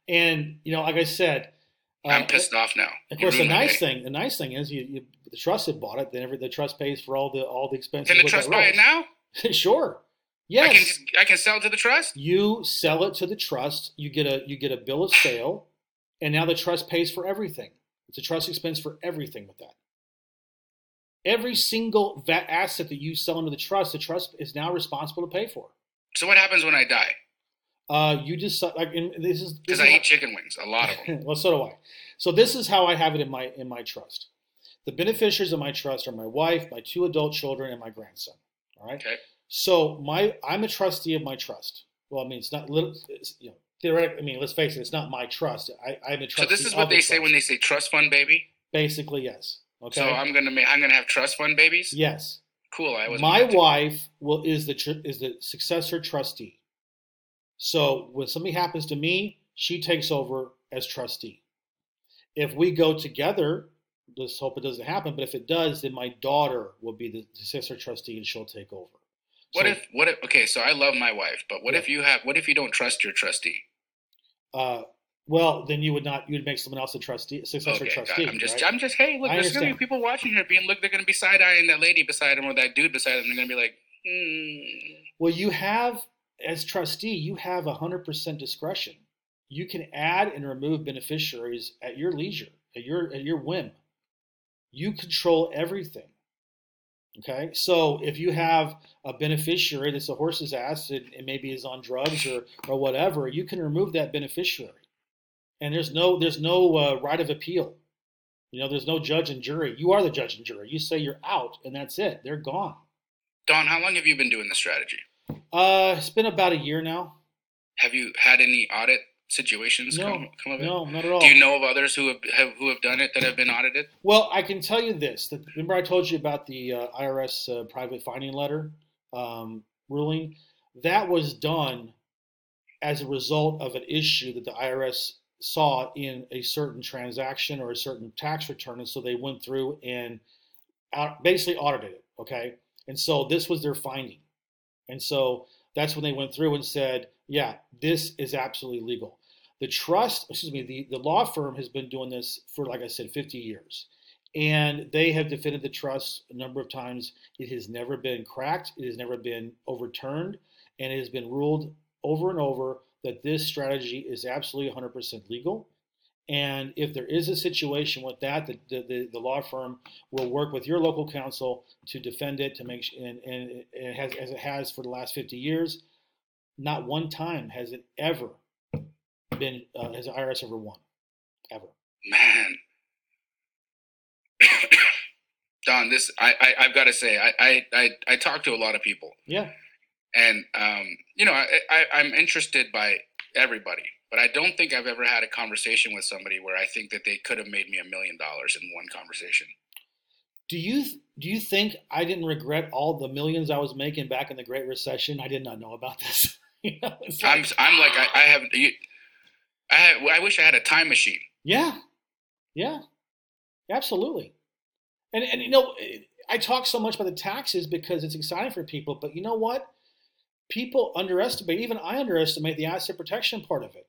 And you know, like I said, uh, I'm pissed off now. Of course, the nice thing, the nice thing is, you, you the trust had bought it. Then every the trust pays for all the all the expenses. Can the trust buy it now? sure. I can Yes. just I can sell it to the trust. you sell it to the trust. You get a you get a bill of sale, and now the trust pays for everything. It's a trust expense for everything with that. Every single va- asset that you sell into the trust, the trust is now responsible to pay for. So what happens when I die? Uh, you just like this is Because I how- eat chicken wings, a lot of them. well, so do I. So this is how I have it in my in my trust. The beneficiaries of my trust are my wife, my two adult children, and my grandson. All right. Okay. So my I'm a trustee of my trust. Well, I mean, it's not little. It's, you know, theoretically. I mean, let's face it. It's not my trust. I, I'm a trustee. So this is what they say trust. when they say trust fund baby. Basically, yes. Okay. So I'm gonna make I'm gonna have trust fund babies. yes. Cool. I was My wife will is the tr- is the successor trustee. So when something happens to me, she takes over as trustee. If we go together, let's hope it doesn't happen. But if it does, then my daughter will be the successor trustee and she'll take over. What So, if what if okay? So I love my wife, but what Yeah. if you have what if you don't trust your trustee? uh, Well, then you would not. You would make someone else a trustee, a successor Okay, God, trustee. I'm just, right? I'm just. Hey, look, I there's gonna be people watching here, being look, they're gonna be side eyeing that lady beside him or that dude beside him. They're gonna be like, hmm. Well, you have, as trustee, you have 100% discretion. You can add and remove beneficiaries at your leisure, at your at your whim. You control everything. Okay, so if you have a beneficiary that's a horse's ass and, and maybe is on drugs or or whatever, you can remove that beneficiary, and there's no there's no uh, right of appeal. You know, there's no judge and jury. You are the judge and jury. You say you're out, and that's it. They're gone. Don, how long have you been doing this strategy? Uh, it's been about a year now. Have you had any audit situations No, come, come of it? No, not at all. Do you know of others who have, have who have done it that have been audited? Well, I can tell you this. That, remember, I told you about the uh, IRS uh, private finding letter um, ruling? That was done as a result of an issue that the IRS saw in a certain transaction or a certain tax return. And so they went through and out, basically audited it. Okay. And so this was their finding. And so that's when they went through and said, yeah, this is absolutely legal. The trust, excuse me, the, the law firm has been doing this for, like I said, 50 years. And they have defended the trust a number of times. It has never been cracked, it has never been overturned, and it has been ruled over and over that this strategy is absolutely 100% legal. And if there is a situation with that, the, the, the, law firm will work with your local counsel to defend it, to make and, and it has, as it has for the last 50 years. Not one time has it ever been, uh, has the IRS ever won, ever. Man, Don, this I, I I've got to say I, I I I talk to a lot of people, Yeah, and um, you know I, I I'm interested by everybody, but I don't think I've ever had a conversation with somebody where I think that they could have made me a million dollars in one conversation. Do you do you think I didn't regret all the millions I was making back in the Great Recession? I did not know about this. you know, it's I'm like, I'm like I, I have you, I have, I wish I had a time machine. yeah, yeah, absolutely. And and you know, I talk so much about the taxes because it's exciting for people, but you know what? People underestimate. Even I underestimate the asset protection part of it.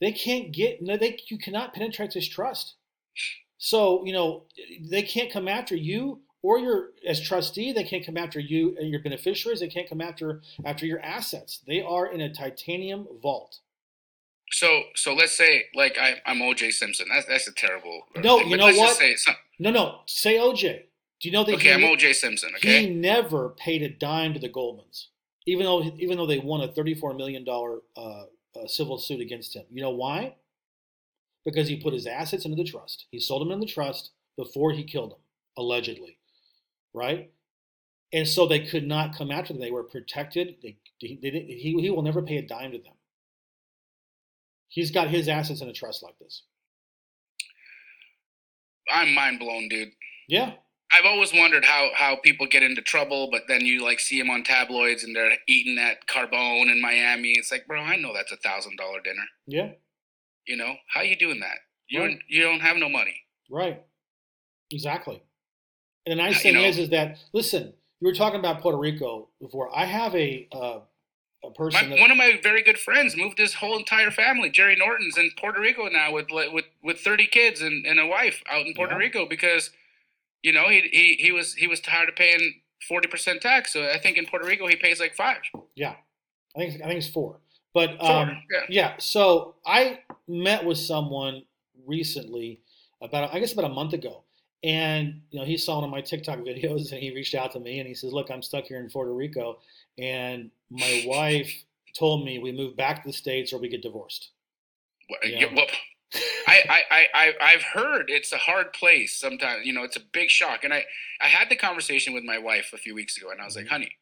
They can't get no. They you cannot penetrate this trust. So you know they can't come after you or your as trustee. They can't come after you and your beneficiaries. They can't come after after your assets. They are in a titanium vault. So so let's say like I, I'm O.J. Simpson. That's that's a terrible. Uh, no, thing, you know what? No, no. Say OJ. Do you know that okay, he, I'm O.J. Simpson. Okay, he never paid a dime to the Goldmans, even though even though they won a thirty-four million dollar uh, uh, civil suit against him. You know why? Because he put his assets into the trust. He sold them in the trust before he killed them, allegedly, right? And so they could not come after them. They were protected. They, they, they, didn't- he, he will never pay a dime to them. He's got his assets in a trust like this. I'm mind blown, dude. Yeah, I've always wondered how how people get into trouble, but then you like see them on tabloids and they're eating at Carbone in Miami. It's like, bro, I know that's a thousand dollar dinner. yeah, You know how you doing that? You Right. you don't have no money. Right. Exactly. And the nice You thing know- is, is that listen, you were talking about Puerto Rico before. I have a uh, a My, person that one of my very good friends moved his whole entire family. Jerry Norton's in Puerto Rico now with with with thirty kids and, and a wife out in Puerto Yeah. Rico because, you know, he he he was he was tired of paying forty percent tax. So I think in Puerto Rico he pays like five. yeah, I think I think it's four. But Four, um, yeah. yeah, so I met with someone recently about I guess about a month ago, and you know he saw one of my TikTok videos and he reached out to me and he says, "Look, I'm stuck here in Puerto Rico, and my wife told me we move back to the states or we get divorced." Well, Yeah. yeah, well, I, I, I, I've heard it's a hard place sometimes. You know, it's a big shock. And I, I had the conversation with my wife a few weeks ago, and I was like, Mhm. honey,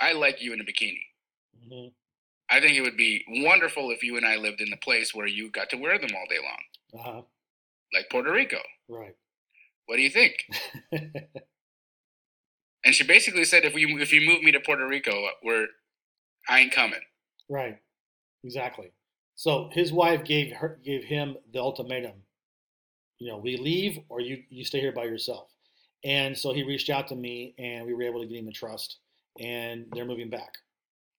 I like you in a bikini. hmm I think it would be wonderful if you and I lived in the place where you got to wear them all day long, Uh-huh. like Puerto Rico. Right. What do you think? And she basically said, if we if you move me to Puerto Rico, we're I ain't coming. Right. Exactly. So his wife gave her gave him the ultimatum. You know, we leave or you you stay here by yourself. And so he reached out to me and we were able to get him a trust and they're moving back.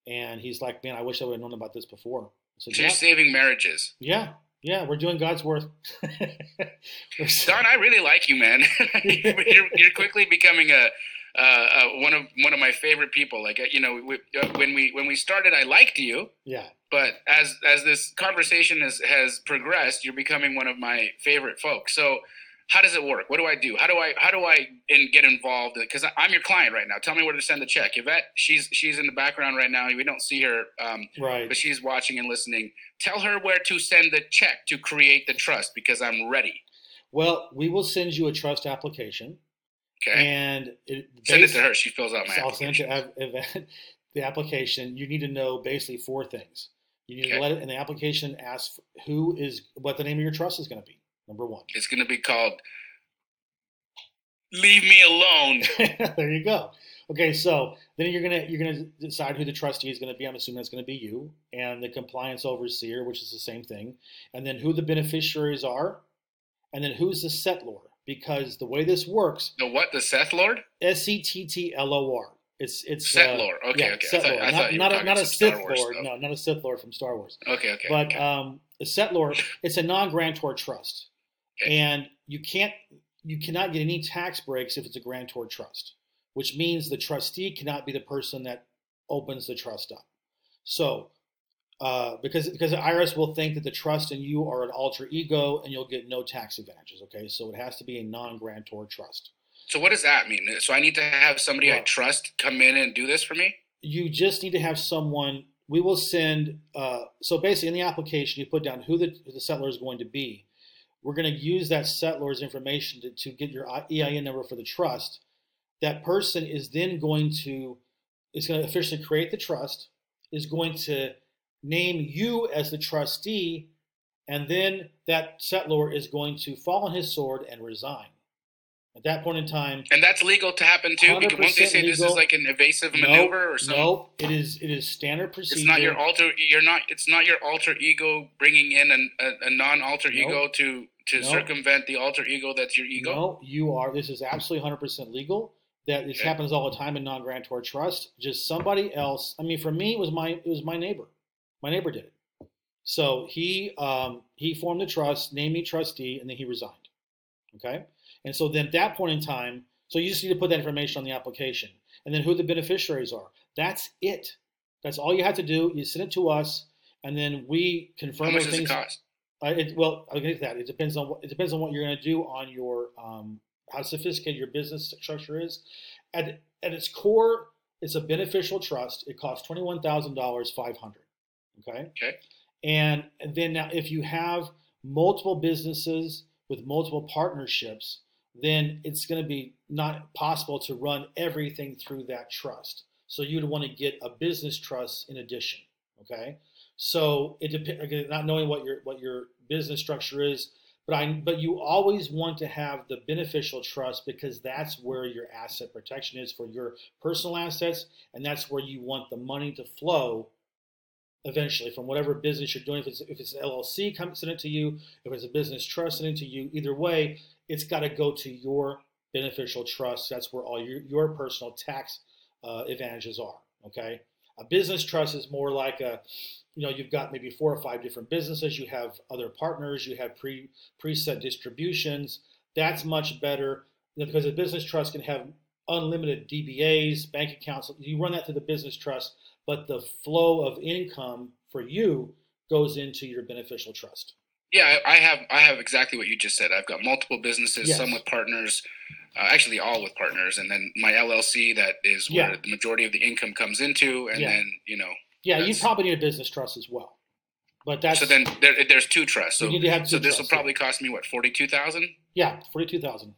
And he's like, Man, I wish I would have known about this before. So you're yeah, saving marriages. yeah, yeah, we're doing God's work. Don, I really like you, man. you're, you're quickly becoming a, uh, uh, one of one of my favorite people. Like uh, you know, we, uh, when we when we started, I liked you, yeah, but as as this conversation has has progressed, you're becoming one of my favorite folks. So, how does it work? What do I do? How do I how do I in, get involved? Because I'm your client right now. Tell me where to send the check. Yvette, she's she's in the background right now. We don't see her, um, right. but she's watching and listening. Tell her where to send the check to create the trust because I'm ready. Well, we will send you a trust application, Okay. and it, Send it to her. She fills out my I'll send you the application. You need to know basically four things. You need Okay. to let it, and the application asks who is what the name of your trust is going to be. Number one. It's going to be called "Leave Me Alone." there you go. Okay, so then you're gonna you're gonna decide who the trustee is going to be. I'm assuming it's going to be you and the compliance overseer, which is the same thing, and then who the beneficiaries are, and then who's the settlor. Because the way this works, The what? The Seth Lord? S E T T L O R. It's it's Seth uh, Lord. Okay, yeah, okay. I Set thought, Lord. I not not a, not a Sith Wars Lord. stuff. No, not a Sith Lord from Star Wars. Okay, okay. But okay. um, a settlor, it's a non-grantor trust, Okay. and you can't, you cannot get any tax breaks if it's a grantor trust, which means the trustee cannot be the person that opens the trust up. So, uh, because because the IRS will think that the trust and you are an alter ego, and you'll get no tax advantages. Okay, so it has to be a non-grantor trust. so what does that mean? So I need to have somebody I trust come in and do this for me? you just need to have someone we will send uh, so basically in the application you put down who the, who the settlor is going to be we're going to use that settlor's information to, to get your ein number for the trust that person is then going to is going to officially create the trust is going to name you as the trustee and then that settlor is going to fall on his sword and resign at that point in time And that's legal to happen too? Because won't they 100% say this is like an evasive Nope, maneuver or something? Nope, it is it is standard procedure. It's not your alter. You're not. It's not your alter ego bringing in an, a, a non-alter Nope. ego to to Nope. circumvent the alter ego that's your ego. No, you are. This is absolutely 100% legal. That this Okay. happens all the time in non-grantor trust. Just somebody else. I mean, for me, it was my it was my neighbor. My neighbor did it. So he um, he formed the trust, named me trustee, and then he resigned. Okay, and so then at that point in time, so you just need to put that information on the application, and then who the beneficiaries are. That's it. That's all you have to do. You send it to us, and then we confirm How much does it cost? Uh, it, well, I'll get to that. It depends on what it depends on what you're going to do on your um, how sophisticated your business structure is. At at its core, it's a beneficial trust. It costs twenty one thousand dollars, five hundred. Okay. Okay. And, and then now, if you have multiple businesses with multiple partnerships, then it's going to be not possible to run everything through that trust. So you'd want to get a business trust in addition. Okay. So it depends. Again, not knowing what your what your business structure is, but I but you always want to have the beneficial trust because that's where your asset protection is for your personal assets, and that's where you want the money to flow eventually from whatever business you're doing. If it's if it's an LLC, come send it to you. If it's a business trust, send it to you. Either way, it's got to go to your beneficial trust. That's where all your your personal tax uh, advantages are. Okay, a business trust is more like a you know you've got maybe four or five different businesses. You have other partners. You have pre preset distributions. That's much better because a business trust can have unlimited DBAs, bank accounts. You run that through the business trust but the flow of income for you goes into your beneficial trust. Yeah, I I have. I have exactly what you just said. I've got multiple businesses, Yes. some with partners, uh, actually all with partners, and then my LLC that is where Yeah. the majority of the income comes into, and Yeah. then you know. Yeah, you probably need a business trust as well. But that's so then there, there's two trusts. So you need to have two so this will trusts, yeah. probably cost me what forty two thousand. yeah, forty two thousand.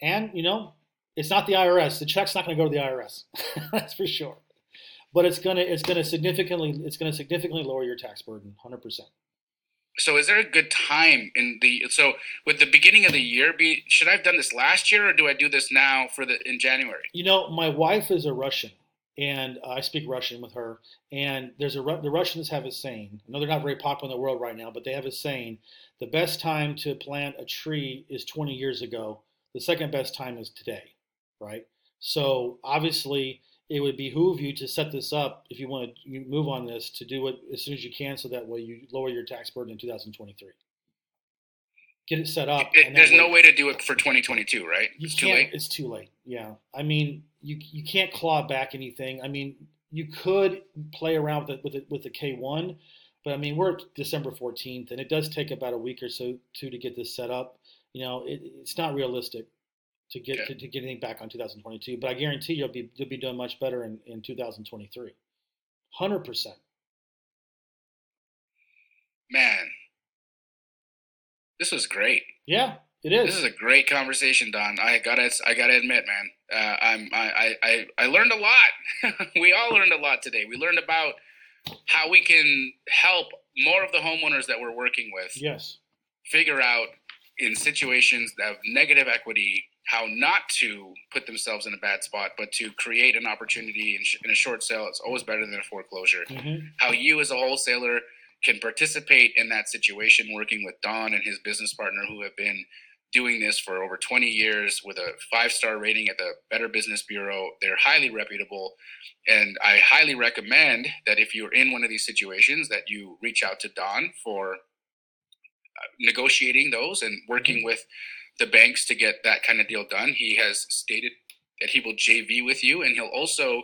And you know, it's not the IRS. The check's not going to go to the IRS. that's for sure. But it's gonna it's gonna significantly it's gonna significantly lower your tax burden, hundred percent. So is there a good time in the so with the beginning of the year be should I have done this last year or do I do this now for the in January? You know, my wife is a Russian, and I speak Russian with her. And there's a the Russians have a saying. I know they're not very popular in the world right now, but they have a saying: the best time to plant a tree is 20 years ago. The second best time is today, right? So obviously, it would behoove you to set this up if you want to move on this to do it as soon as you can, so that way you lower your tax burden in 2023. Get it set up. It, there's no way to do it for 2022, right? You it's too late. It's too late. Yeah, I mean, you you can't claw back anything. I mean, you could play around with it with it with the K1, but I mean, we're December 14th, and it does take about a week or so to to get this set up. You know, it, it's not realistic to get to, to, get anything back on 2022. But I guarantee you'll be you'll be doing much better in, in 2023. Hundred percent. Man, this was great. Yeah, it is. This is a great conversation, Don. I gotta I gotta admit, man, uh, I'm I, I I learned a lot. we all learned a lot today. We learned about how we can help more of the homeowners that we're working with. Yes. Figure out in situations of negative equity how not to put themselves in a bad spot, but to create an opportunity in, sh- in a short sale. It's always better than a foreclosure. Mm-hmm. How you, as a wholesaler, can participate in that situation, working with Don and his business partner, who have been doing this for over 20 years with a five star rating at the Better Business Bureau. They're highly reputable. And I highly recommend that if you're in one of these situations, that you reach out to Don for uh, negotiating those and working mm-hmm. with the banks to get that kind of deal done. He has stated that he will JV with you, and he'll also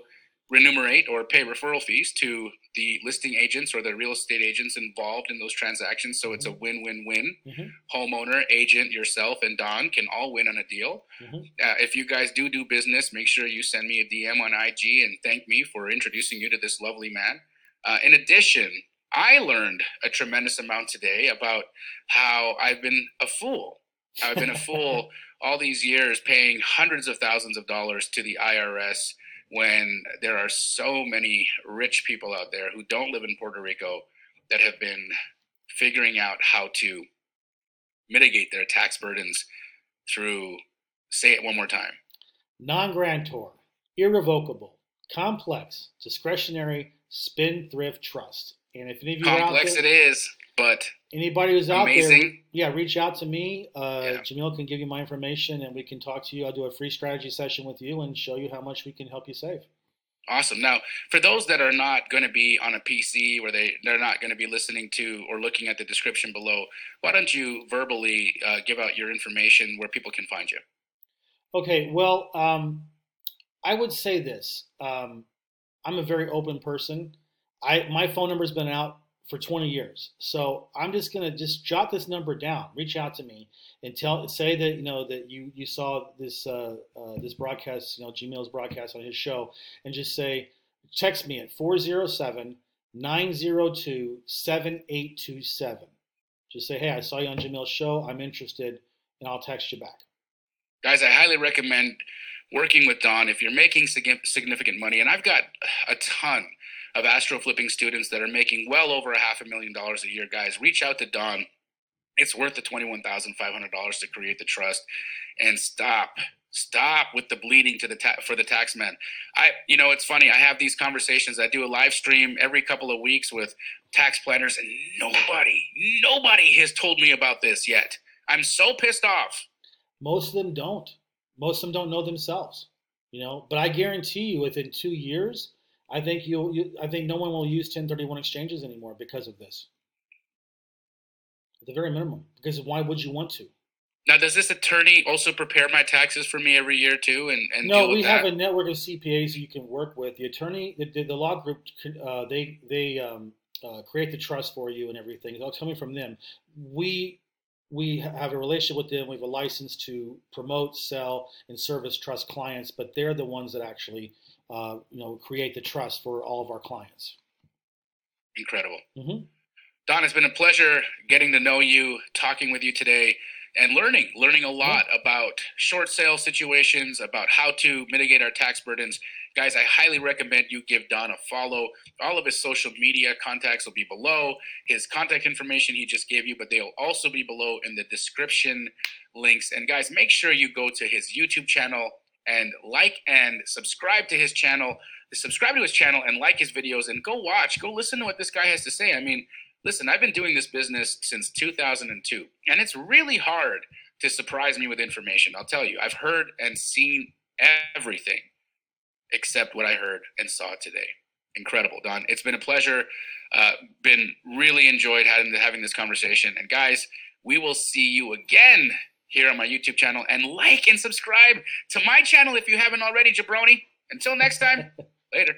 remunerate or pay referral fees to the listing agents or the real estate agents involved in those transactions. So it's a mm-hmm. win-win-win. Mm-hmm. Homeowner, agent, yourself, and Don can all win on a deal. Mm-hmm. Uh, if you guys do do business, make sure you send me a DM on IG and thank me for introducing you to this lovely man. Uh, in addition, I learned a tremendous amount today about how I've been a fool I've been a fool all these years paying hundreds of thousands of dollars to the IRS when there are so many rich people out there who don't live in Puerto Rico that have been figuring out how to mitigate their tax burdens through say it one more time. Non-grantor irrevocable complex discretionary spendthrift trust. And if any of you complex there, it is but anybody who's out amazing. there, yeah, reach out to me. Uh, yeah. Jamil can give you my information, and we can talk to you. I'll do a free strategy session with you and show you how much we can help you save. Awesome. Now, for those that are not going to be on a PC or they they're not going to be listening to or looking at the description below, why don't you verbally uh, give out your information where people can find you? Okay. Well, um, I would say this. Um, I'm a very open person. I my phone number's been out for 20 years. So I'm just gonna just jot this number down. Reach out to me and tell say that you know that you you saw this uh, uh, this broadcast, you know, Jamil's broadcast on his show, and just say text me at 407 902 7827. Just say, hey, I saw you on Jamil's show. I'm interested, and I'll text you back. Guys, I highly recommend working with Don if you're making significant money, and I've got a ton of AstroFlipping students that are making well over a half a million dollars a year, guys, reach out to Don. It's worth the $21,500 to create the trust and stop stop with the bleeding to the ta- for the tax man i you know it's funny i have these conversations i do a live stream every couple of weeks with tax planners and nobody nobody has told me about this yet. I'm so pissed off. Most of them don't. Most of them don't know themselves you know but i guarantee you within two years I think you'll. You, I think no one will use 1031 exchanges anymore because of this. At the very minimum, because why would you want to? Now, does this attorney also prepare my taxes for me every year too? And, and no, we have a network of CPAs you can work with. The attorney, the, the law group, uh, they they um, uh, create the trust for you and everything. It's all coming from them. We we have a relationship with them. We have a license to promote, sell, and service trust clients, but they're the ones that actually uh, you know, create the trust for all of our clients. Incredible. Mm-hmm. Don, it's been a pleasure getting to know you, talking with you today, and learning, learning a lot yeah. about short sale situations, about how to mitigate our tax burdens. Guys, I highly recommend you give Don a follow. All of his social media contacts will be below. His contact information he just gave you, but they'll also be below in the description links. And guys, make sure you go to his YouTube channel, and like and subscribe to his channel. Subscribe to his channel and like his videos and go watch, go listen to what this guy has to say. I mean, listen, I've been doing this business since 2002, and it's really hard to surprise me with information. I'll tell you, I've heard and seen everything. except what I heard and saw today. Incredible, Don. It's been a pleasure. Uh, been really enjoyed having having this conversation. And guys, we will see you again here on my YouTube channel. And like and subscribe to my channel if you haven't already, Jabroni. Until next time, later.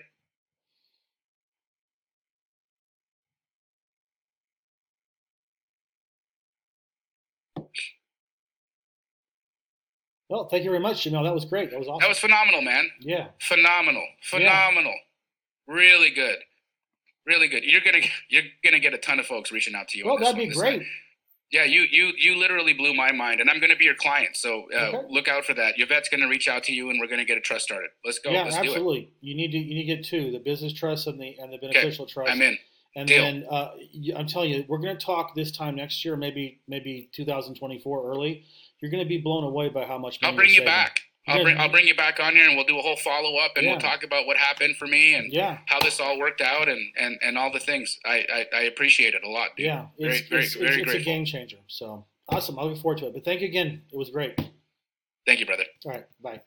Well, thank you very much, Jamil. That was great. That was awesome. That was phenomenal, man. yeah. Phenomenal. Phenomenal. Really good. Really good. You're gonna you're gonna get a ton of folks reaching out to you. Well, that'd one. be great. Yeah, you you you literally blew my mind, and I'm going to be your client. So uh, Okay. look out for that. Yvette's going to reach out to you, and we're going to get a trust started. Let's go. yeah, Let's do it. absolutely. You need to you need to get two: the business trust and the and the beneficial trust. I'm in. And Deal. then uh, I'm telling you, we're going to talk this time next year, maybe maybe 2024 early. You're going to be blown away by how much. Money I'll bring you back. I'll bring I'll bring you back on here, and we'll do a whole follow up, and we'll talk about what happened for me and Yeah, how this all worked out, and and and all the things. I I, I appreciate it a lot, dude. yeah. Very, It's, very, it's, very it's, it's a game changer. So awesome. I look forward to it. But thank you again. It was great. Thank you, brother. All right. Bye.